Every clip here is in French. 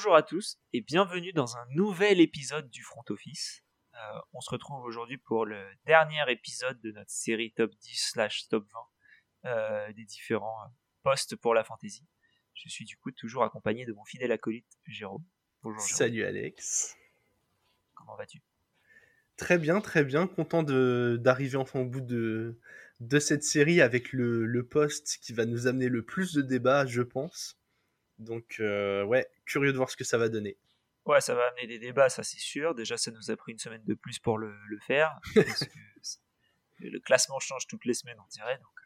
Bonjour à tous et bienvenue dans un nouvel épisode du Front Office. Euh, on se retrouve aujourd'hui pour le dernier épisode de notre série top 10 slash top 20 euh, des différents postes pour la fantasy. Je suis du coup toujours accompagné de mon fidèle acolyte Jérôme. Bonjour Jérôme. Salut Alex. Comment vas-tu? Très bien, très bien. Content d'arriver enfin au bout de, de cette série avec le, le poste qui va nous amener le plus de débats, je pense. Donc, euh, ouais, curieux de voir ce que ça va donner. Ouais, ça va amener des débats, ça c'est sûr. Déjà, ça nous a pris une semaine de plus pour le, faire. le classement change toutes les semaines, on dirait. Donc,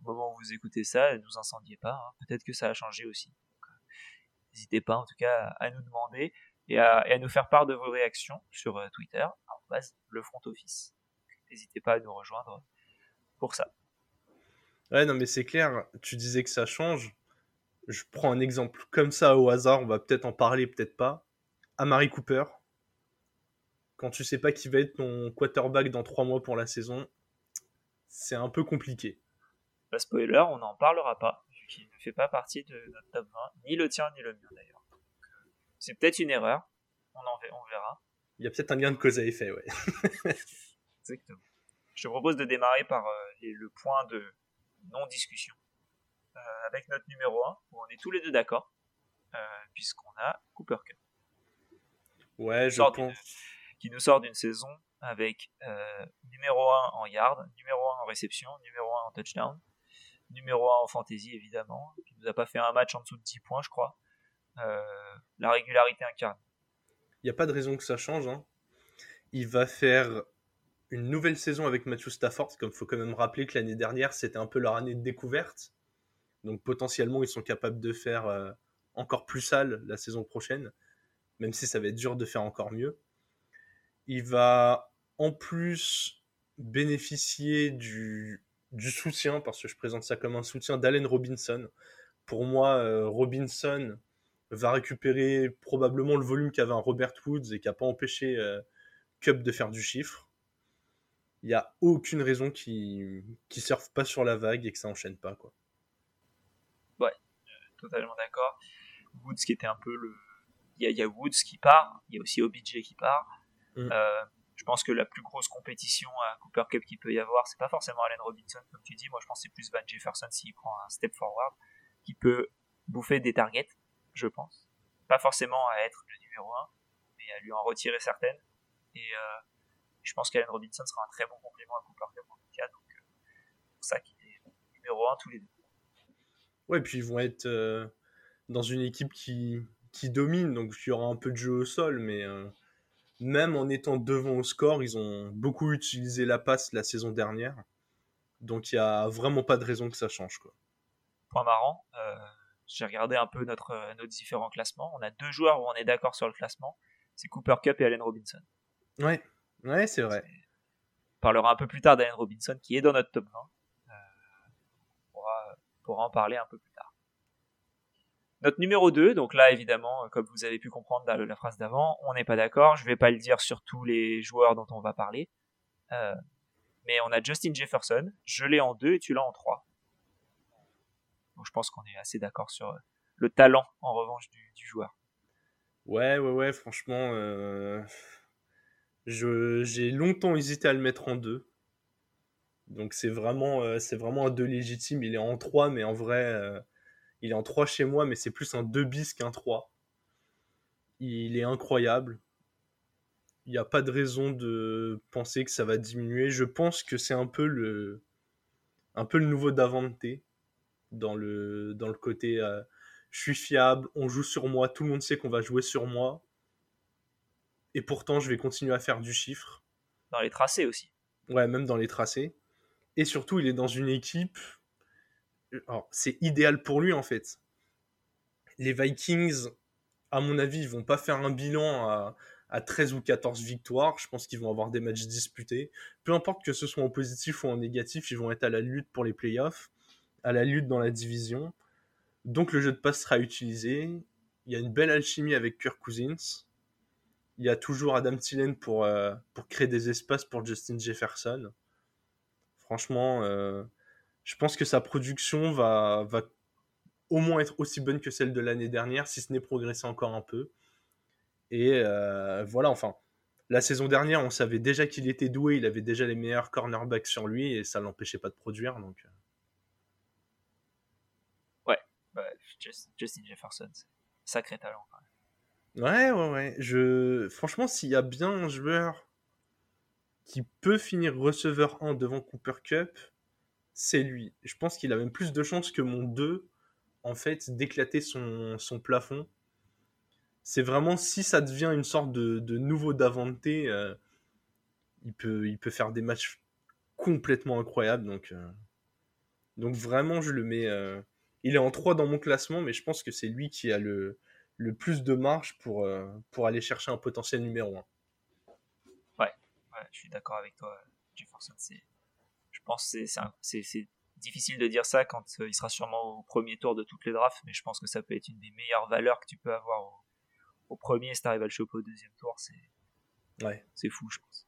au moment où vous écoutez ça, ne vous incendiez pas. Hein. Peut-être que ça a changé aussi. Euh, n'hésitez pas, en tout cas, à nous demander et à, nous faire part de vos réactions sur euh, Twitter, en base le front office. N'hésitez pas à nous rejoindre pour ça. Ouais, non, mais c'est clair. Tu disais que ça change je prends un exemple comme ça au hasard, on va peut-être en parler, peut-être pas. Amari Cooper, quand tu sais pas qui va être ton quarterback dans trois mois pour la saison, c'est un peu compliqué. Pas spoiler, on n'en parlera pas, vu qu'il ne fait pas partie de notre top 20, ni le tien ni le mien d'ailleurs. C'est peut-être une erreur, on, en on verra. Il y a peut-être un lien de cause à effet, ouais. Exactement. Je te propose de démarrer par euh, le point de non-discussion. Euh, avec notre numéro 1, où on est tous les deux d'accord, euh, puisqu'on a Cooper Cup. Ouais, je pense. Qui nous sort d'une saison avec euh, numéro 1 en yard, numéro 1 en réception, numéro 1 en touchdown, numéro 1 en fantasy évidemment, qui nous a pas fait un match en dessous de 10 points, je crois. la régularité incarne. Il n'y a pas de raison que ça change. Hein. Il va faire une nouvelle saison avec Matthew Stafford, comme il faut quand même rappeler que l'année dernière, c'était un peu leur année de découverte. Donc potentiellement, ils sont capables de faire euh, encore plus sale la saison prochaine, même si ça va être dur de faire encore mieux. Il va en plus bénéficier du, soutien, parce que je présente ça comme un soutien d'Allen Robinson. Pour moi, euh, Robinson va récupérer probablement le volume qu'avait un Robert Woods et qui n'a pas empêché euh, Cup de faire du chiffre. Il n'y a aucune raison qu'il ne surfe pas sur la vague et que ça enchaîne pas. quoi totalement d'accord. Woods qui était un peu le. Il y, a, Woods qui part, il y a aussi OBJ qui part. Mm. Euh, je pense que la plus grosse compétition à Cooper Cup qu'il peut y avoir, c'est pas forcément Allen Robinson, comme tu dis. Moi, je pense que c'est plus Van Jefferson s'il prend un step forward, qui peut bouffer des targets, je pense. Pas forcément à être le numéro 1, mais à lui en retirer certaines. Et euh, je pense qu'Allen Robinson sera un très bon complément à Cooper Cup en tout cas. Donc, euh, c'est pour ça qu'il est numéro 1 tous les deux. Ouais, puis ils vont être euh, dans une équipe qui, qui domine, donc il y aura un peu de jeu au sol, mais euh, même en étant devant au score, ils ont beaucoup utilisé la passe la saison dernière. Donc il n'y a vraiment pas de raison que ça change. Quoi. Point marrant, euh, j'ai regardé un peu notre, nos différents classements. On a deux joueurs où on est d'accord sur le classement. C'est Cooper Cup et Allen Robinson. Ouais, ouais c'est vrai. On parlera un peu plus tard d'Allen Robinson qui est dans notre top 20 en parler un peu plus tard. Notre numéro 2, donc là évidemment, comme vous avez pu comprendre dans la phrase d'avant, on n'est pas d'accord, je vais pas le dire sur tous les joueurs dont on va parler. Euh, mais on a Justin Jefferson, je l'ai en 2 et tu l'as en 3. Donc je pense qu'on est assez d'accord sur le talent en revanche du, joueur. Ouais, ouais, ouais, franchement, euh, j'ai longtemps hésité à le mettre en 2. Donc c'est vraiment, euh, c'est vraiment un 2 légitime. Il est en 3, mais en vrai, euh, il est en 3 chez moi, mais c'est plus un 2 bis qu'un 3. Il est incroyable. Il n'y a pas de raison de penser que ça va diminuer. Je pense que c'est un peu le, un peu le nouveau Davante dans le, dans le côté euh, je suis fiable, on joue sur moi, tout le monde sait qu'on va jouer sur moi. Et pourtant, je vais continuer à faire du chiffre. Dans les tracés aussi. Ouais, même dans les tracés. Et surtout, il est dans une équipe. C'est idéal pour lui en fait. Les Vikings, à mon avis, ils vont pas faire un bilan à, 13 ou 14 victoires. Je pense qu'ils vont avoir des matchs disputés. Peu importe que ce soit en positif ou en négatif, ils vont être à la lutte pour les playoffs, à la lutte dans la division. Donc le jeu de passe sera utilisé. Il y a une belle alchimie avec Kirk Cousins. Il y a toujours Adam Thielen pour, euh, pour créer des espaces pour Justin Jefferson. Franchement, euh, je pense que sa production va, va au moins être aussi bonne que celle de l'année dernière, si ce n'est progresser encore un peu. Et voilà, enfin, la saison dernière, on savait déjà qu'il était doué, il avait déjà les meilleurs cornerbacks sur lui et ça l'empêchait pas de produire. Donc... Ouais, bah, Justin Jefferson, sacré talent. Ouais, ouais, ouais. Je... Franchement, s'il y a bien un joueur qui peut finir receveur 1 devant Cooper Cup, c'est lui. Je pense qu'il a même plus de chances que mon 2, en fait, d'éclater son, plafond. C'est vraiment, si ça devient une sorte de, nouveau Davante, euh, il, peut, il peut faire des matchs complètement incroyables. Donc, euh, donc vraiment, je le mets... Euh, il est en 3 dans mon classement, mais je pense que c'est lui qui a le, plus de marge pour, pour aller chercher un potentiel numéro 1. Ouais, je suis d'accord avec toi, Jefferson. Je pense que c'est difficile de dire ça quand euh, il sera sûrement au premier tour de toutes les drafts, mais je pense que ça peut être une des meilleures valeurs que tu peux avoir au, premier. Si tu arrives à le choper au deuxième tour, c'est ouais. fou, je pense.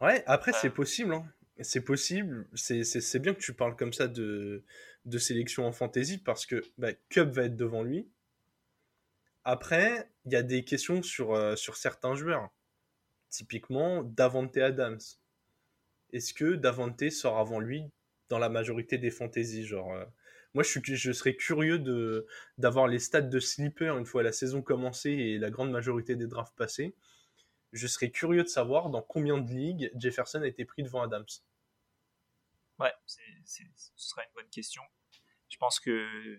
Ouais, après, c'est possible. Hein. C'est possible. C'est bien que tu parles comme ça de, de sélection en fantasy parce que bah, Cub va être devant lui. Après, il y a des questions sur, euh, sur certains joueurs. Typiquement, Davante Adams. Est-ce que Davante sort avant lui dans la majorité des fantaisies genre, euh, Moi, je, serais curieux de, d'avoir les stats de Sleeper une fois la saison commencée et la grande majorité des drafts passés. Je serais curieux de savoir dans combien de ligues Jefferson a été pris devant Adams. Ouais, ce serait une bonne question. Je pense que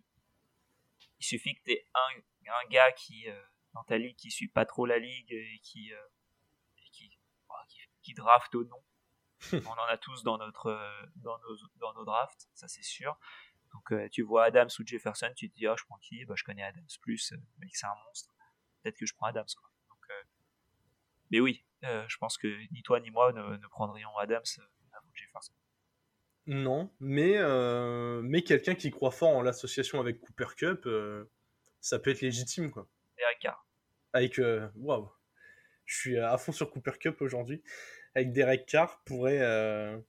il suffit que tu aies un, un gars qui, euh, dans ta ligue, qui suit pas trop la ligue et qui, euh, qui, qui, draft au nom. On en a tous dans, notre, euh, dans, nos, dans nos drafts, ça c'est sûr. Donc tu vois Adams ou Jefferson, tu te dis, oh, je prends qui? Bah, Je connais Adams plus, mais c'est un monstre. Peut-être que je prends Adams. Quoi. mais oui, je pense que ni toi ni moi ne, ne prendrions Adams avant Jefferson. Non, mais, mais quelqu'un qui croit fort en l'association avec Cooper Cup, ça peut être légitime, quoi. Derek Carr. Avec, euh, waouh, je suis à fond sur Cooper Cup aujourd'hui. Avec Derek Carr, pourrait. Euh,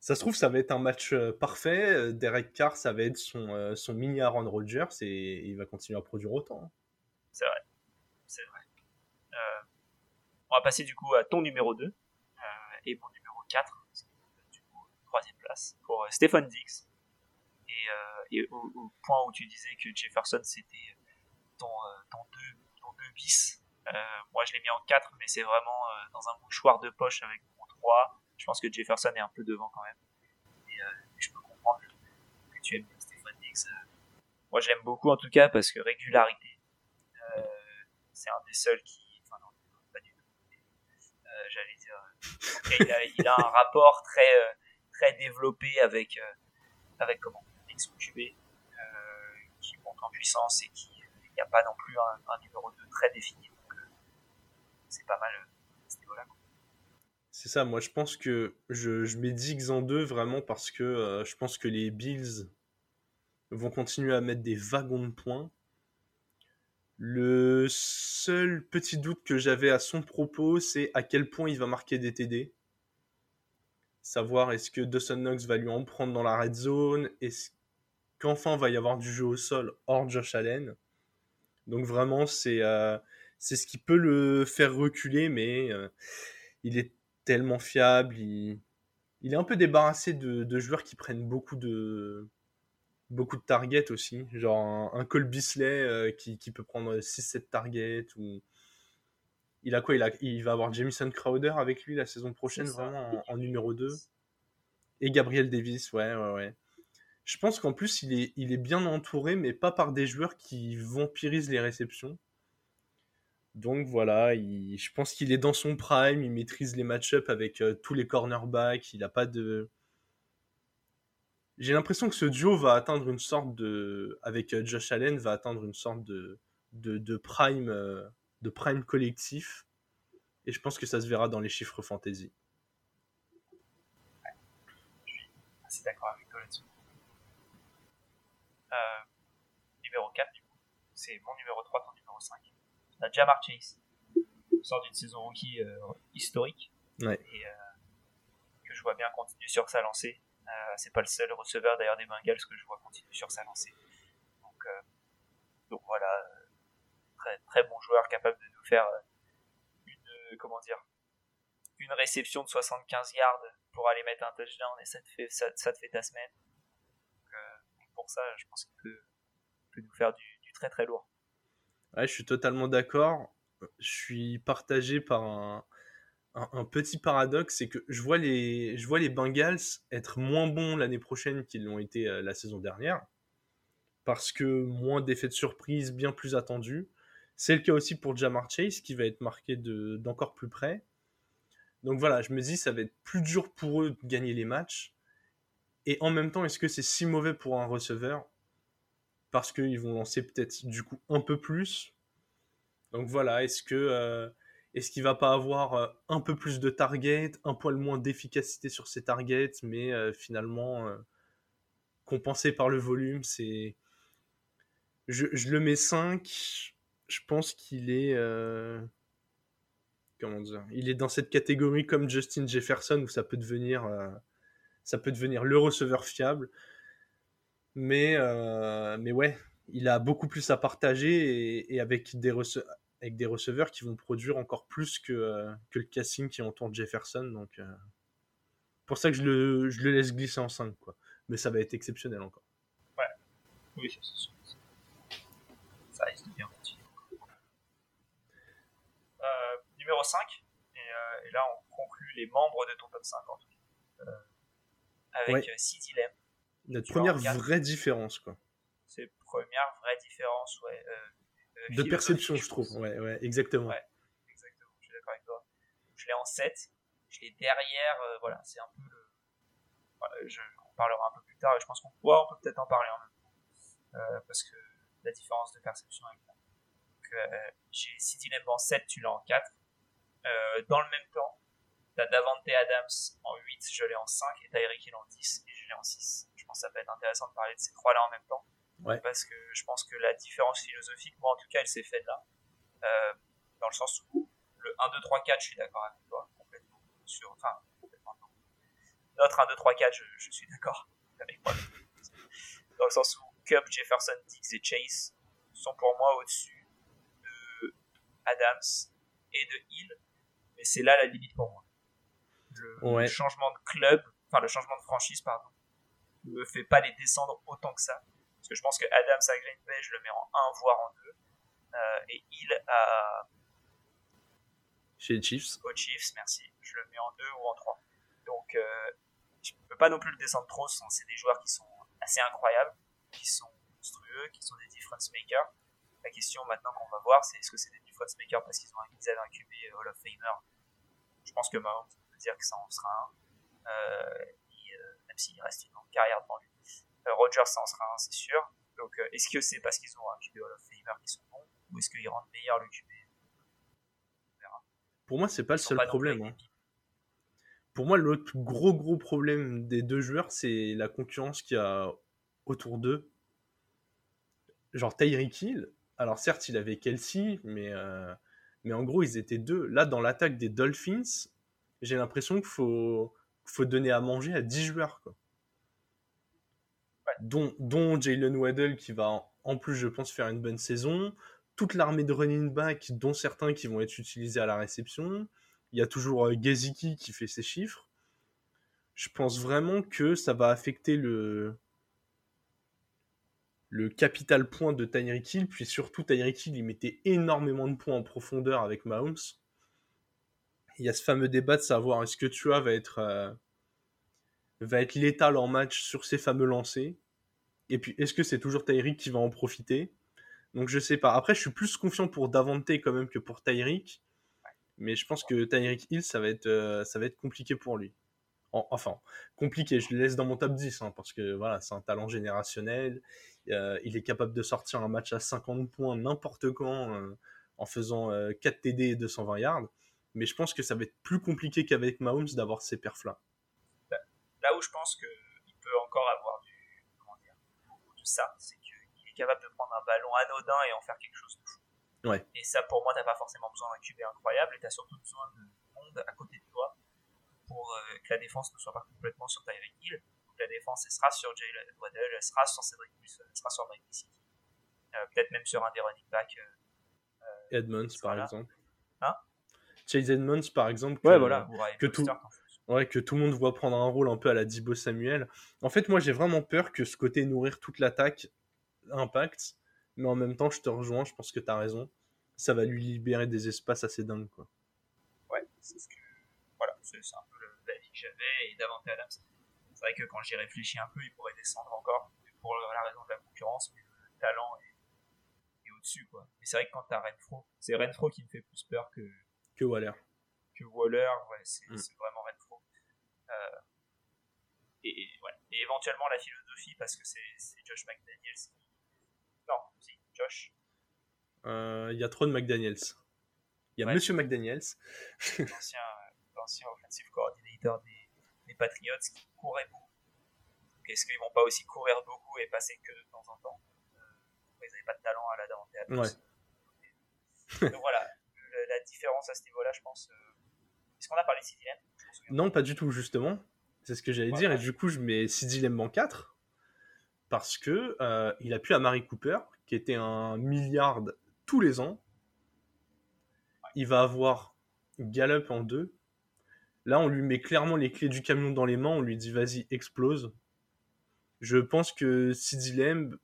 ça se trouve, ça va être un match euh, parfait. Derek Carr, ça va être son, son mini Aaron Rodgers et il va continuer à produire autant. Hein. C'est vrai. C'est vrai. on va passer du coup à ton numéro 2 et mon numéro 4, du coup, troisième place, pour Stéphane Dix et au, point où tu disais que Jefferson c'était ton, euh, ton, 2, bis, euh, moi je l'ai mis en 4, mais c'est vraiment euh, dans un mouchoir de poche avec mon 3. Je pense que Jefferson est un peu devant quand même. Et, je peux comprendre que tu aimes bien Stéphane Diggs. moi je l'aime beaucoup en tout cas parce que régularité, c'est un des seuls qui. Enfin, non, pas du tout. J'allais dire. il, a, un rapport très, très développé avec, avec comment QB euh, qui monte en puissance et qui il n'y a pas non plus un, numéro 2 très défini. Euh, c'est pas mal euh. C'est ça, moi je pense que je, je mets Diggs en deux vraiment parce que je pense que les Bills vont continuer à mettre des wagons de points. Le seul petit doute que j'avais à son propos, c'est à quel point il va marquer des TD. Savoir est-ce que Dawson Knox va lui en prendre dans la red zone, est-ce qu'enfin va y avoir du jeu au sol hors Josh Allen. Donc vraiment, c'est euh, c'est ce qui peut le faire reculer, mais euh, il est tellement fiable. Il, il est un peu débarrassé de, de, joueurs qui prennent beaucoup de beaucoup de targets aussi. Genre un, Cole Bisley euh, qui, qui, peut prendre 6-7 targets. Ou... Il a quoi? Il, a, il va avoir Jamison Crowder avec lui la saison prochaine, vraiment en, en, numéro 2. Et Gabriel Davis, ouais, ouais, ouais. Je pense qu'en plus, il est, il est bien entouré, mais pas par des joueurs qui vampirisent les réceptions. Donc voilà, je pense qu'il est dans son prime, il maîtrise les match-ups avec euh, tous les cornerbacks, il n'a pas de... J'ai l'impression que ce duo va atteindre une sorte de... avec euh, Josh Allen, va atteindre une sorte de, de, prime, euh, de prime collectif. Et je pense que ça se verra dans les chiffres fantasy. Je suis assez d'accord avec toi là-dessus. Numéro 4, du coup. C'est mon numéro 3, ton numéro 5. On a Jamar Chase. Sort d'une saison rookie euh, historique. Ouais. Et euh, que je vois bien continuer sur sa lancée. c'est pas le seul receveur d'ailleurs des Bengals que je vois continuer sur sa lancée. Donc, donc voilà, très, très bon joueur capable de nous faire une, comment dire, une réception de 75 yards pour aller mettre un touchdown et ça te fait, ça, te fait ta semaine. pour ça, je pense qu'il peut, nous faire du, très très lourd. Je suis totalement d'accord. Je suis partagé par un, un, petit paradoxe, c'est que je vois, les, je vois les Bengals être moins bons l'année prochaine qu'ils l'ont été euh, la saison dernière, parce que moins d'effets de surprise, bien plus attendus. C'est le cas aussi pour Jamar Chase, qui va être marqué d'encore plus près. Donc voilà, je me dis, ça va être plus dur pour eux de gagner les matchs. Et en même temps, est-ce que c'est si mauvais pour un receveur? Parce qu'ils vont lancer peut-être du coup un peu plus. Donc voilà, est-ce que... Euh, est-ce qu'il va pas avoir euh, un peu plus de targets, un poil moins d'efficacité sur ses targets, mais euh, finalement compensé par le volume C'est, je, le mets 5. Je pense qu'il est comment dire Il est dans cette catégorie comme Justin Jefferson où ça peut devenir ça peut devenir le receveur fiable. Mais mais ouais, il a beaucoup plus à partager et, et avec des receveurs avec des receveurs qui vont produire encore plus que, euh, que le casting qui entoure Jefferson. Donc, euh, pour ça que je le, je le, laisse glisser en 5. Quoi. Mais ça va être exceptionnel encore. Ouais, oui, ça c'est sûr. Ça risque de bien continuer. Euh, numéro 5, et, et, là on conclut les membres de ton top 5 en tout cas. avec ouais. dilemmes. Notre première vraie différence, quoi. C'est première vraie différence, ouais de perception, je trouve. Ouais, ouais, exactement. Ouais, exactement. Je suis d'accord avec toi. Je l'ai en 7. Je l'ai derrière. Euh, voilà, c'est un peu le. Voilà, je, on parlera un peu plus tard je pense qu'on ouais, on peut peut-être en parler en même temps. Euh, parce que la différence de perception avec euh, j'ai City Lamb en 7, tu l'as en 4. Euh, dans le même temps, t'as Davante Adams en 8, je l'ai en 5, et Tyreek Hill en 10, et je l'ai en 6. Je pense que ça peut être intéressant de parler de ces trois-là en même temps. Parce que je pense que la différence philosophique, moi en tout cas, elle s'est faite là. Euh, dans le sens où le 1, 2, 3, 4, je suis d'accord avec toi, complètement. Sur, enfin, complètement. Notre 1, 2, 3, 4, je, je suis d'accord avec moi. Dans le sens où Cup, Jefferson, Dix et Chase sont pour moi au-dessus de Adams et de Hill. Mais c'est là la limite pour moi. Le, le changement de club, enfin le changement de franchise, pardon, me fait pas les descendre autant que ça. Parce que je pense que Adams à Green Bay, je le mets en 1, voire en 2. Euh, et il a. Chez les Chiefs. Aux Chiefs, merci. Je le mets en 2 ou en 3. Donc, euh, je ne peux pas non plus le descendre trop. C'est des joueurs qui sont assez incroyables, qui sont monstrueux, qui sont des difference makers. La question maintenant qu'on va voir, c'est est-ce que c'est des difference makers parce qu'ils ont un QB Hall of Famer? Je pense que Mahomes peut dire que ça en sera un. Euh, même s'il reste une longue carrière devant lui. Euh, Rogers, ça en sera un, c'est sûr. Donc, euh, est-ce que c'est parce qu'ils ont un QB Hall of Famer qui sont bons, ou est-ce qu'ils rendent meilleur le QB Pour moi, c'est pas le seul problème. Hein. Pour moi, l'autre gros gros problème des deux joueurs, c'est la concurrence qu'il y a autour d'eux. Genre Tyreek Hill, alors certes, il avait Kelsey, mais, euh, mais en gros, ils étaient deux. Là, dans l'attaque des Dolphins, j'ai l'impression qu'il faut, faut donner à manger à 10 joueurs. Quoi dont, dont Jalen Waddell qui va en plus, je pense, faire une bonne saison. Toute l'armée de running back, dont certains qui vont être utilisés à la réception. Il y a toujours euh, Geziki qui fait ses chiffres. Je pense vraiment que ça va affecter le, le capital point de Tyreek Hill, puis surtout Tyreek Hill, il mettait énormément de points en profondeur avec Mahomes. Il y a ce fameux débat de savoir est-ce que Tua va être, euh, être létal en match sur ces fameux lancers. Et puis, est-ce que c'est toujours Tyreek qui va en profiter? Donc, je sais pas. Après, je suis plus confiant pour Davante quand même que pour Tyreek. Mais je pense que Tyreek Hill, ça va être, euh, ça va être compliqué pour lui. enfin, compliqué, je le laisse dans mon top 10, hein, parce que voilà, c'est un talent générationnel. Euh, il est capable de sortir un match à 50 points n'importe quand en faisant 4 TD et 220 yards. Mais je pense que ça va être plus compliqué qu'avec Mahomes d'avoir ces perfs-là. Là où je pense qu'il peut encore avoir ça, c'est qu'il est capable de prendre un ballon anodin et en faire quelque chose de fou. Ouais. Et ça, pour moi, t'as pas forcément besoin d'un QB incroyable, et t'as surtout besoin de monde à côté de toi pour euh, que la défense ne soit pas complètement sur Tyreek Hill. Donc la défense, elle sera sur Jalen Waddell, elle sera sur Cedric Wilson, elle sera sur Mike City. Euh, peut-être même sur un des running backs. Euh, Edmonds, par exemple. Hein? Chase Edmonds, par exemple. Ouais, voilà. Que tout, ouais, que tout le monde voit prendre un rôle un peu à la Dibo Samuel. En fait, moi, j'ai vraiment peur que ce côté nourrir toute l'attaque impacte. Mais en même temps, je te rejoins, je pense que tu as raison. Ça va lui libérer des espaces assez dingues, quoi. Ouais, c'est ce que. Voilà, c'est un peu l'avis que j'avais. Et Davante Adams, c'est vrai que quand j'y réfléchis un peu, il pourrait descendre encore. Pour la raison de la concurrence, mais le talent est, au-dessus, quoi. Mais c'est vrai que quand t'as Renfro, c'est Renfro qui me fait plus peur que. Que Waller. Que Waller, ouais, c'est mm. vraiment Renfro. Euh, et, ouais. et éventuellement la philosophie, parce que c'est Josh McDaniels qui non, si, Josh. Euh, il y a trop de McDaniels. Il y a Monsieur McDaniels. L'ancien offensive coordinator des, des, Patriots qui courait beaucoup. Est-ce qu'ils vont pas aussi courir beaucoup et passer que de temps en temps? Euh, Ils n'avaient pas de talent à la Davante Ouais. Donc voilà, la différence à ce niveau-là, je pense. Euh, est-ce qu'on a parlé de CD Non, pas du tout, justement. C'est ce que j'allais dire. Et du coup, je mets CD en 4 parce que euh, il a pu à Mary Cooper, qui était un milliard tous les ans. Il va avoir Gallup en deux. Là, on lui met clairement les clés du camion dans les mains. On lui dit vas-y, explose. Je pense que Sidi Lamb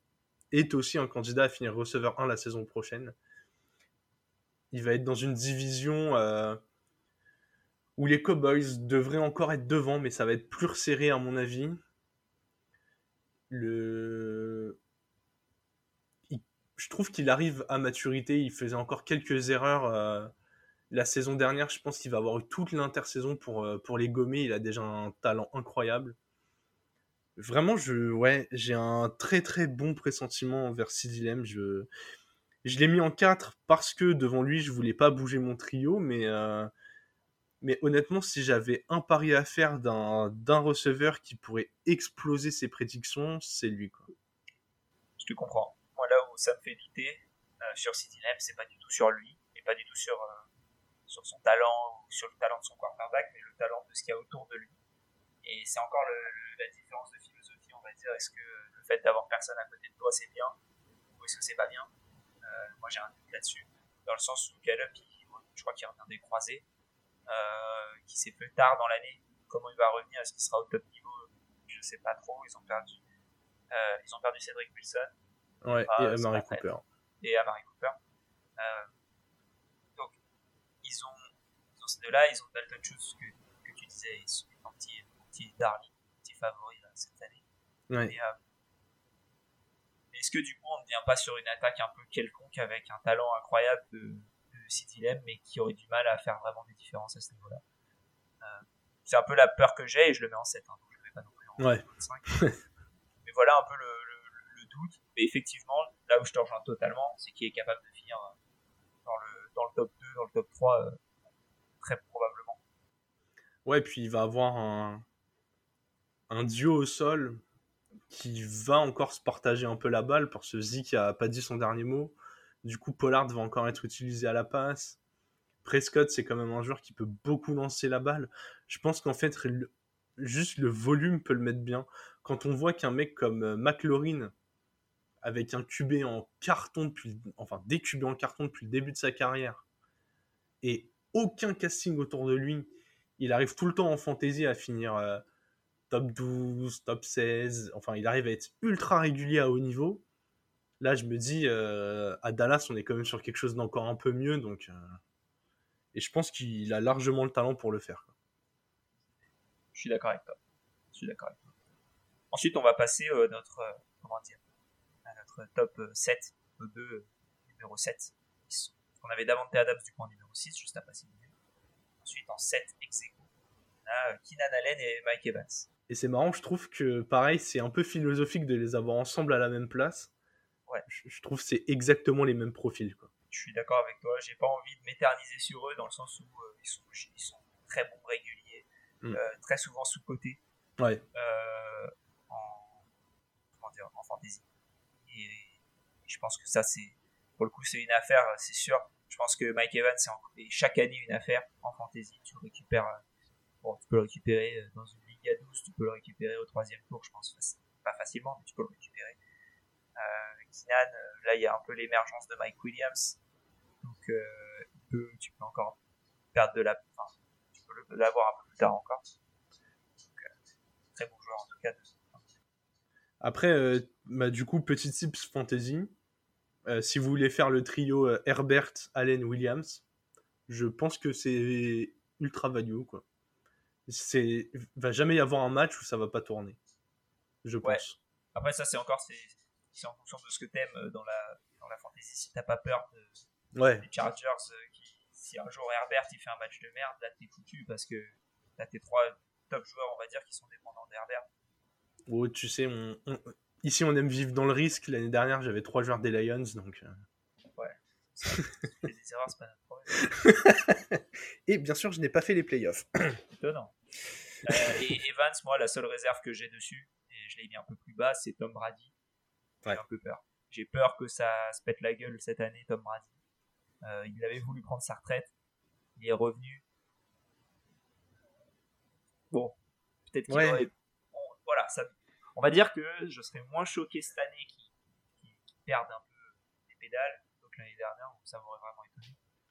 est aussi un candidat à finir receveur 1 la saison prochaine. Il va être dans une division euh, où les Cowboys devraient encore être devant, mais ça va être plus resserré à mon avis je trouve qu'il arrive à maturité. Il faisait encore quelques erreurs euh, la saison dernière. Je pense qu'il va avoir eu toute l'intersaison pour, euh, pour les gommer. Il a déjà un talent incroyable. Vraiment, je, ouais, j'ai un très très bon pressentiment envers Sidilem. Je, je l'ai mis en 4 parce que devant lui, je voulais pas bouger mon trio, mais euh, mais honnêtement, si j'avais un pari à faire d'un receveur qui pourrait exploser ses prédictions, c'est lui. Quoi. Je te comprends. Moi, là où ça me fait douter euh, sur City c'est pas du tout sur lui, et pas du tout sur, euh, sur son talent ou sur le talent de son quarterback, mais le talent de ce qu'il y a autour de lui. Et c'est encore la différence de philosophie, on va dire. Est-ce que le fait d'avoir personne à côté de toi, c'est bien? Ou est-ce que c'est pas bien? Moi, j'ai un doute là-dessus. Dans le sens où Gallup, je crois qu'il revient des croisés. Euh, qui s'est fait tard dans l'année. Comment il va revenir Est-ce qu'il sera au top niveau Je sais pas trop. Ils ont perdu, euh, ils ont perdu Cédric Wilson. Ouais, et Amari Cooper. Et Amari Cooper. Euh, donc, ils ont, ils ont ces deux-là. Ils ont Dalton Schultz que, que tu disais, un petit, petit Darly, petit favori cette année. Ouais. Est-ce que du coup on ne vient pas sur une attaque un peu quelconque avec un talent incroyable de, City mais qui aurait du mal à faire vraiment des différences à ce niveau-là? Euh, c'est un peu la peur que j'ai et je le mets en 7, hein, donc je le mets pas non plus en ouais. 5. mais voilà un peu le, le, doute. Mais effectivement, là où je te rejoins totalement, c'est qu'il est capable de finir euh, dans le, dans le top 2, dans le top 3, euh, très probablement. Ouais, puis il va avoir un, un duo au sol qui va encore se partager un peu la balle parce que Zik a pas dit son dernier mot. Du coup, Pollard va encore être utilisé à la passe. Prescott, c'est quand même un joueur qui peut beaucoup lancer la balle. Je pense qu'en fait, juste le volume peut le mettre bien. Quand on voit qu'un mec comme euh, McLaurin, avec un QB en carton depuis, enfin des QB en carton depuis le début de sa carrière, et aucun casting autour de lui, il arrive tout le temps en fantasy à finir euh, top 12, top 16, enfin il arrive à être ultra régulier à haut niveau. Là, je me dis, euh, à Dallas, on est quand même sur quelque chose d'encore un peu mieux. Donc, euh, Et je pense qu'il a largement le talent pour le faire. Je suis d'accord avec toi. Je suis d'accord avec toi. Ensuite, on va passer euh, notre, comment à notre top 7, nos deux numéro 7. On avait Davante Adams du point numéro 6, juste après Ensuite, en 7, ex on a Keenan Allen et Mike Evans. Et c'est marrant, je trouve que pareil, c'est un peu philosophique de les avoir ensemble à la même place je, trouve que c'est exactement les mêmes profils. Quoi. Je suis d'accord avec toi. J'ai pas envie de m'éterniser sur eux dans le sens où euh, ils, sont, ils, sont, très bons réguliers, mm. euh, très souvent sous-cotés ouais. Euh, en, comment dire, en fantasy. Et, je pense que ça, c'est pour le coup, c'est une affaire, c'est sûr. Je pense que Mike Evans, c'est chaque année une affaire en fantasy. Tu récupères, bon, tu peux le récupérer dans une ligue à 12, tu peux le récupérer au troisième tour, je pense, pas facilement, mais tu peux le récupérer. Euh, euh, là il y a un peu l'émergence de Mike Williams. Donc euh, il tu peux encore perdre de la, enfin, tu peux l'avoir un peu plus tard encore. très bon joueur en tout cas. Après, bah, du coup, petit tips fantasy. si vous voulez faire le trio Herbert, Allen, Williams, je pense que c'est ultra value quoi. C'est va jamais y avoir un match où ça va pas tourner. Je pense. Après ça c'est encore c'est en fonction de ce que t'aimes euh, dans la dans la fantasy. Si t'as pas peur de ouais. des Chargers euh, qui si un jour Herbert il fait un match de merde là t'es foutu parce que t'as tes trois top joueurs on va dire qui sont dépendants d'Herbert. Oh tu sais ici on aime vivre dans le risque. L'année dernière j'avais trois joueurs des Lions donc. Euh. Ouais. des erreurs c'est pas notre problème. et bien sûr je n'ai pas fait les playoffs. Étonnant. et Evans moi la seule réserve que j'ai dessus et je l'ai mis un peu plus bas c'est Tom Brady j'ai un peu peur. J'ai peur que ça se pète la gueule cette année, Tom Brady. Euh, il avait voulu prendre sa retraite. Il est revenu. Bon, peut-être qu'il aurait... voilà, ça... on va dire que je serais moins choqué cette année qu'il perde un peu les pédales que l'année dernière, ça m'aurait vraiment.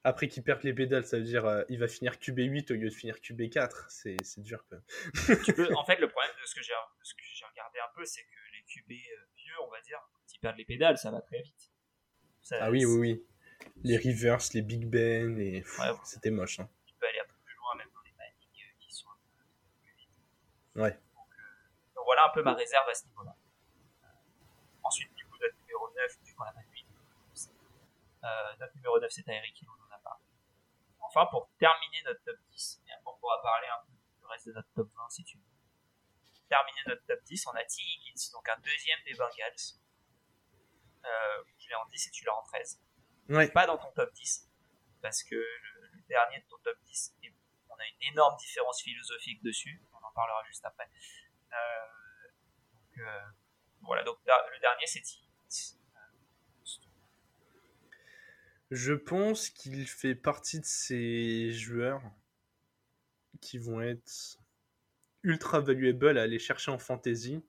Après qu'il perde les pédales, ça veut dire euh, il va finir QB8 au lieu de finir QB4. C'est, dur quand même. en fait, le problème de ce que j'ai, regardé un peu, c'est que les QB euh, vieux, on va dire, quand ils perdent les pédales, ça va très vite. ah oui, oui, oui. Les Rivers, les Big Ben, et... c'était moche. Hein. Tu peux aller un peu plus loin, même dans les maniques euh, qui sont un peu plus vite. Ouais. Donc, voilà un peu ma réserve à ce niveau-là. ensuite, du coup, notre numéro 9, vu qu'on a pas de 8, notre numéro 9, c'est Tyreek Hill, enfin, pour terminer notre top 10, et on pourra parler un peu du reste de notre top 20 si tu veux. Terminer notre top 10, on a T. Higgins, donc un deuxième des Bengals. Euh, je l'ai en 10 et tu l'as en 13. Ouais. Pas dans ton top 10, parce que le, dernier de ton top 10, on a une énorme différence philosophique dessus. On en parlera juste après. Euh, donc, euh, voilà, donc le dernier c'est T. Je pense qu'il fait partie de ces joueurs qui vont être ultra valuable à aller chercher en fantasy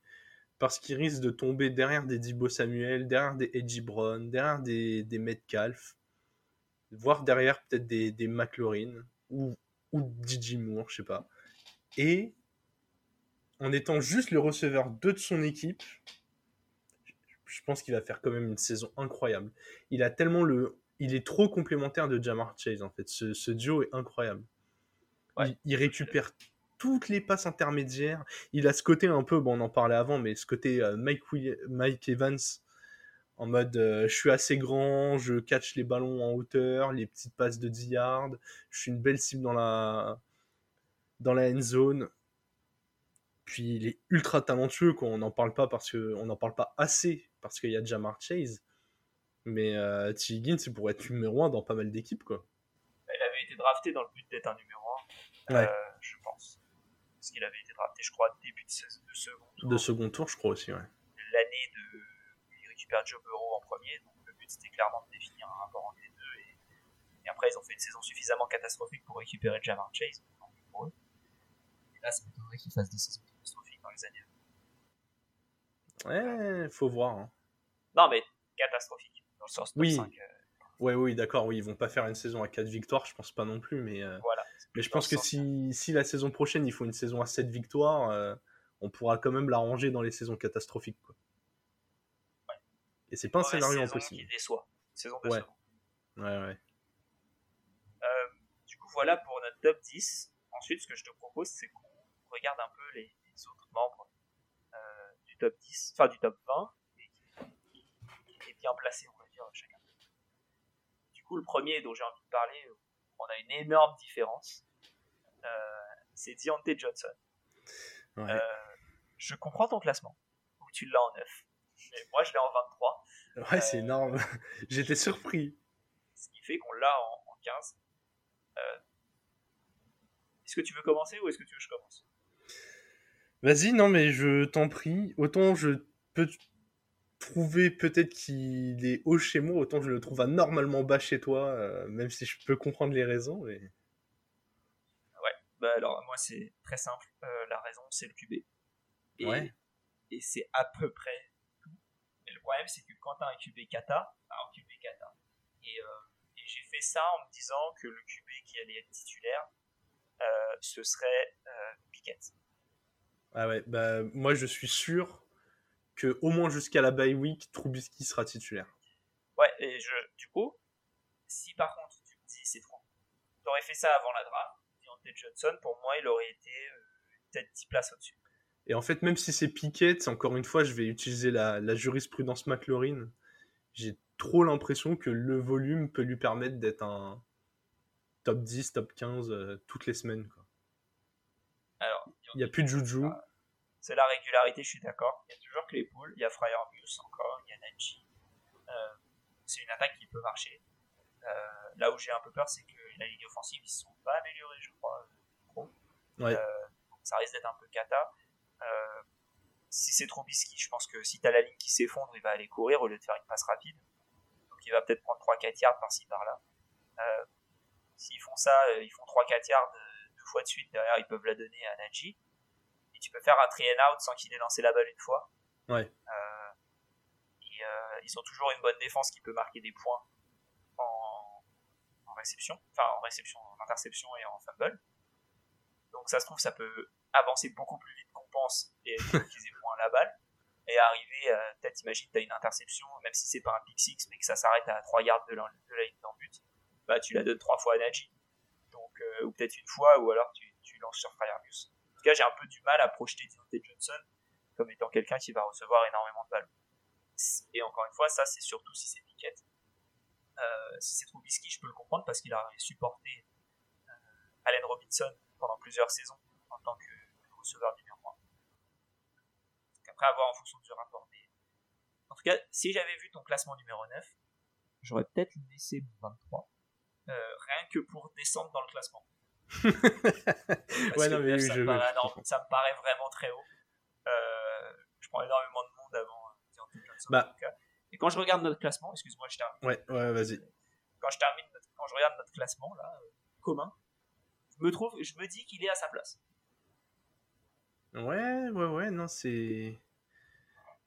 parce qu'ils risquent de tomber derrière des Dibo Samuel, derrière des Edgy Brown, derrière des, des Metcalf, voire derrière peut-être des, McLaurin ou, ou DJ Moore, je sais pas. Et en étant juste le receveur 2 de son équipe, je pense qu'il va faire quand même une saison incroyable. Il a tellement le, il est trop complémentaire de Jamar Chase en fait. Ce, duo est incroyable. Il, récupère toutes les passes intermédiaires. Il a ce côté un peu, bon on en parlait avant, mais ce côté euh, Mike, Mike Evans en mode euh, je suis assez grand, je catch les ballons en hauteur, les petites passes de 10 yards, je suis une belle cible dans la dans la end zone. Puis il est ultra talentueux, quoi. on n'en parle pas parce que on n'en parle pas assez parce qu'il y a Jamar Chase. Mais euh, T. Higgins, c'est pour être numéro 1 dans pas mal d'équipes, quoi. Il avait été drafté dans le but d'être un numéro 1, euh, je pense. Parce qu'il avait été drafté, je crois, début de, de second tour. De second tour, je crois aussi, ouais. L'année de... où il récupère Joe Burrow en premier, donc le but c'était clairement de définir un rapport entre les deux. Et, et, après, ils ont fait une saison suffisamment catastrophique pour récupérer Jamar Chase, pour eux. Et là, ça m'étonnerait qu'ils fassent des saisons catastrophiques dans les années. Ouais, faut voir. Hein. Non, mais catastrophique oui. Euh. Ouais, oui, d'accord, oui, ils vont pas faire une saison à 4 victoires, je pense pas non plus, mais, euh, voilà, mais je pense que si, si, la saison prochaine il faut une saison à 7 victoires, euh, on pourra quand même la ranger dans les saisons catastrophiques. Quoi. Ouais. Et c'est pas un scénario impossible. Qui déçoit. Saison ouais. ouais, ouais. du coup, voilà pour notre top 10. Ensuite, ce que je te propose, c'est qu'on regarde un peu les, les autres membres du top 10, enfin du top 20, bien placé, on va dire, chacun. Du coup, le premier dont j'ai envie de parler, on a une énorme différence. Euh, c'est Deontay Johnson. Euh, je comprends ton classement, où tu l'as en 9. Mais moi, je l'ai en 23. Ouais, c'est euh, énorme. J'étais surpris. Ce qui fait qu'on l'a en, 15. est-ce que tu veux commencer ou est-ce que tu veux que je commence? Vas-y, non, mais je t'en prie. Autant je peux trouver peut-être qu'il est haut chez moi, autant je le trouve anormalement bas chez toi, euh, même si je peux comprendre les raisons. Ouais, bah alors moi c'est très simple, euh, la raison c'est le QB. Et, ouais. et c'est à peu près tout. Mais le problème c'est que quand t'as un QB kata, un QB kata, et, euh, et j'ai fait ça en me disant que le QB qui allait être titulaire, ce serait Piquet. Ah ouais, bah, moi je suis sûr que au moins jusqu'à la bye week, Trubisky sera titulaire. Ouais, et je, du coup, si par contre tu me dis c'est trop, t'aurais fait ça avant la draft, Deontay Johnson, pour moi il aurait été peut-être 10 places au-dessus. Et en fait, même si c'est Piquet, encore une fois, je vais utiliser la, la jurisprudence McLaurin. J'ai trop l'impression que le volume peut lui permettre d'être un top 10, top 15 euh, toutes les semaines. Quoi. Alors, il n'y a plus de Juju. C'est la régularité, je suis d'accord. Il y a toujours que les poules. Il y a Muse encore, il y a Najee. Euh, c'est une attaque qui peut marcher. Euh, là où j'ai un peu peur, c'est que la ligne offensive, ils ne sont pas améliorés, je crois, Ouais. ça risque d'être un peu cata. si c'est trop biscuit, je pense que si tu as la ligne qui s'effondre, il va aller courir au lieu de faire une passe rapide il va peut-être prendre 3-4 yards par-ci par-là. Euh, s'ils font ça, euh, ils font 3-4 yards deux fois de suite, derrière ils peuvent la donner à Najee. Tu peux faire un try and out sans qu'il ait lancé la balle une fois. Ouais. Euh, et, ils ont toujours une bonne défense qui peut marquer des points en, réception, enfin en réception, en interception et en fumble. Donc ça se trouve, ça peut avancer beaucoup plus vite qu'on pense et utiliser moins la balle et arriver, euh, peut-être imagine tu as une interception, même si c'est pas un pick six, mais que ça s'arrête à 3 yards de la, de ligne d'en but, bah tu la donnes trois fois à Najee. Donc, euh, ou peut-être une fois, ou alors tu, tu lances sur Fryermus. Cas, j'ai un peu du mal à projeter Deontay Johnson comme étant quelqu'un qui va recevoir énormément de balles. Et encore une fois, ça c'est surtout si c'est Piquet. Euh, si c'est Trubisky, je peux le comprendre parce qu'il a supporté euh, Allen Robinson pendant plusieurs saisons en tant que receveur numéro après avoir en fonction ce rapport. Mais en tout cas, si j'avais vu ton classement numéro 9, j'aurais peut-être laissé mon 23. Euh, rien que pour descendre dans le classement. Ouais, non, mais ça, je... me paraît, non, ça me paraît vraiment très haut. Euh, je prends énormément de monde avant euh, bah. Et quand je regarde notre classement, excuse-moi, je termine. Ouais, ouais, vas-y. Quand je termine, quand je regarde notre classement là, euh, commun, je me trouve, je me dis qu'il est à sa place. Ouais, ouais, ouais, non, c'est.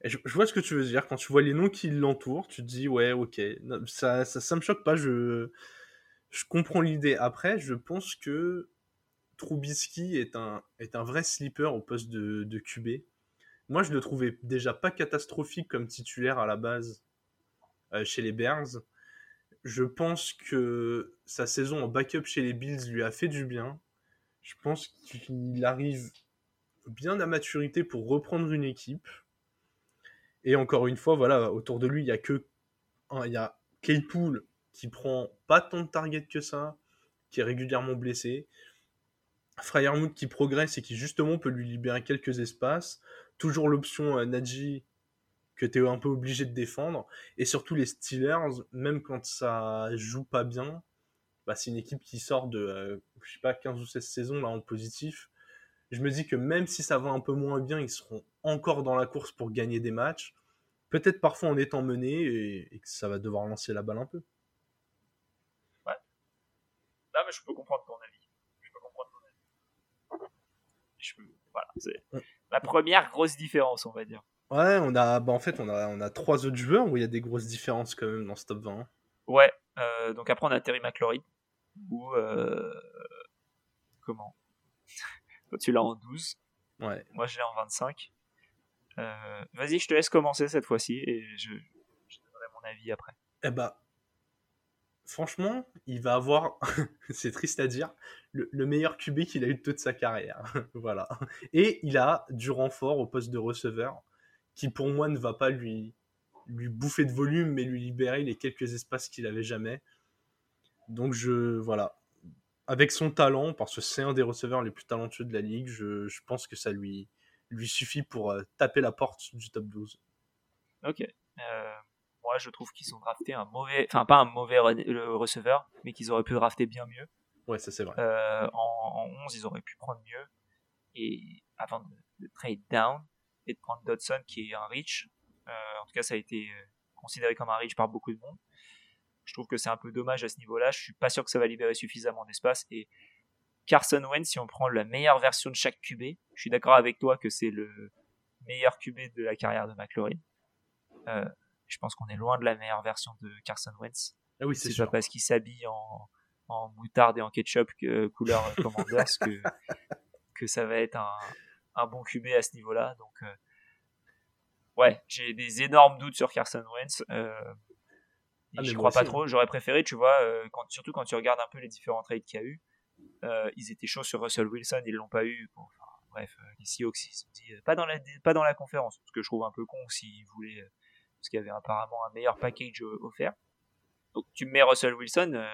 Je, vois ce que tu veux dire. Quand tu vois les noms qui l'entourent, tu te dis, ouais, ok, ça, ça, ça me choque pas, je, je comprends l'idée. Après, je pense que Trubisky est un, vrai sleeper au poste de, de QB. Moi, je le trouvais déjà pas catastrophique comme titulaire à la base euh, chez les Bears. Je pense que sa saison en backup chez les Bills lui a fait du bien. Je pense qu'il arrive bien à maturité pour reprendre une équipe. Et encore une fois, voilà, autour de lui, il y a que il y qui prend pas tant de targets que ça, qui est régulièrement blessé. Fryermuth qui progresse et qui justement peut lui libérer quelques espaces. Toujours l'option euh, Najee que tu es un peu obligé de défendre. Et surtout les Steelers, même quand ça joue pas bien, bah, c'est une équipe qui sort de, euh, je sais pas, 15 ou 16 saisons là en positif je me dis que même si ça va un peu moins bien, ils seront encore dans la course pour gagner des matchs. Peut-être parfois en étant menés et, que ça va devoir lancer la balle un peu. Non, mais je peux comprendre ton avis. Je peux comprendre ton avis. Je Voilà, c'est la première grosse différence, on va dire. Ouais, on a, bah en fait, on a, on a trois autres joueurs où il y a des grosses différences quand même dans ce top 20. Ouais, euh, donc après on a Terry McLaurin, ou euh, comment? Tu l'as en 12. Ouais. Moi, je l'ai en 25. Euh, vas-y, je te laisse commencer cette fois-ci et je, donnerai mon avis après. Eh bah, franchement, il va avoir, c'est triste à dire, le, meilleur QB qu'il a eu de toute sa carrière. voilà. Et il a du renfort au poste de receveur qui, pour moi, ne va pas lui, lui bouffer de volume, mais lui libérer les quelques espaces qu'il avait jamais. Donc, je, voilà avec son talent, parce que c'est un des receveurs les plus talentueux de la ligue, je, pense que ça lui, lui suffit pour euh, taper la porte du top 12. Ok. Euh, moi, je trouve qu'ils ont drafté un mauvais, enfin pas un mauvais receveur, mais qu'ils auraient pu drafter bien mieux. Ouais, ça c'est vrai. Euh, en, 11, ils auraient pu prendre mieux. Et avant de, trade down et de prendre Dodson qui est un reach, en tout cas, ça a été considéré comme un reach par beaucoup de monde. Je trouve que c'est un peu dommage à ce niveau-là. Je suis pas sûr que ça va libérer suffisamment d'espace. Et Carson Wentz, si on prend la meilleure version de chaque QB, je suis d'accord avec toi que c'est le meilleur QB de la carrière de McLaurin. Euh, je pense qu'on est loin de la meilleure version de Carson Wentz. Ah oui, c'est pas parce qu'il s'habille en, en, moutarde et en ketchup que, couleur Commanders que, que ça va être un, un bon QB à ce niveau-là. Donc, euh, ouais, j'ai des énormes doutes sur Carson Wentz. Euh, ah, je crois pas trop. Hein. J'aurais préféré, tu vois, euh, quand, surtout quand tu regardes un peu les différents trades qu'il y a eu, euh, ils étaient chauds sur Russell Wilson, ils l'ont pas eu. bref, les Seahawks, ils se sont dit pas dans la pas dans la conférence, ce que je trouve un peu con s'ils voulaient, parce qu'il y avait apparemment un meilleur package offert. Donc tu mets Russell Wilson,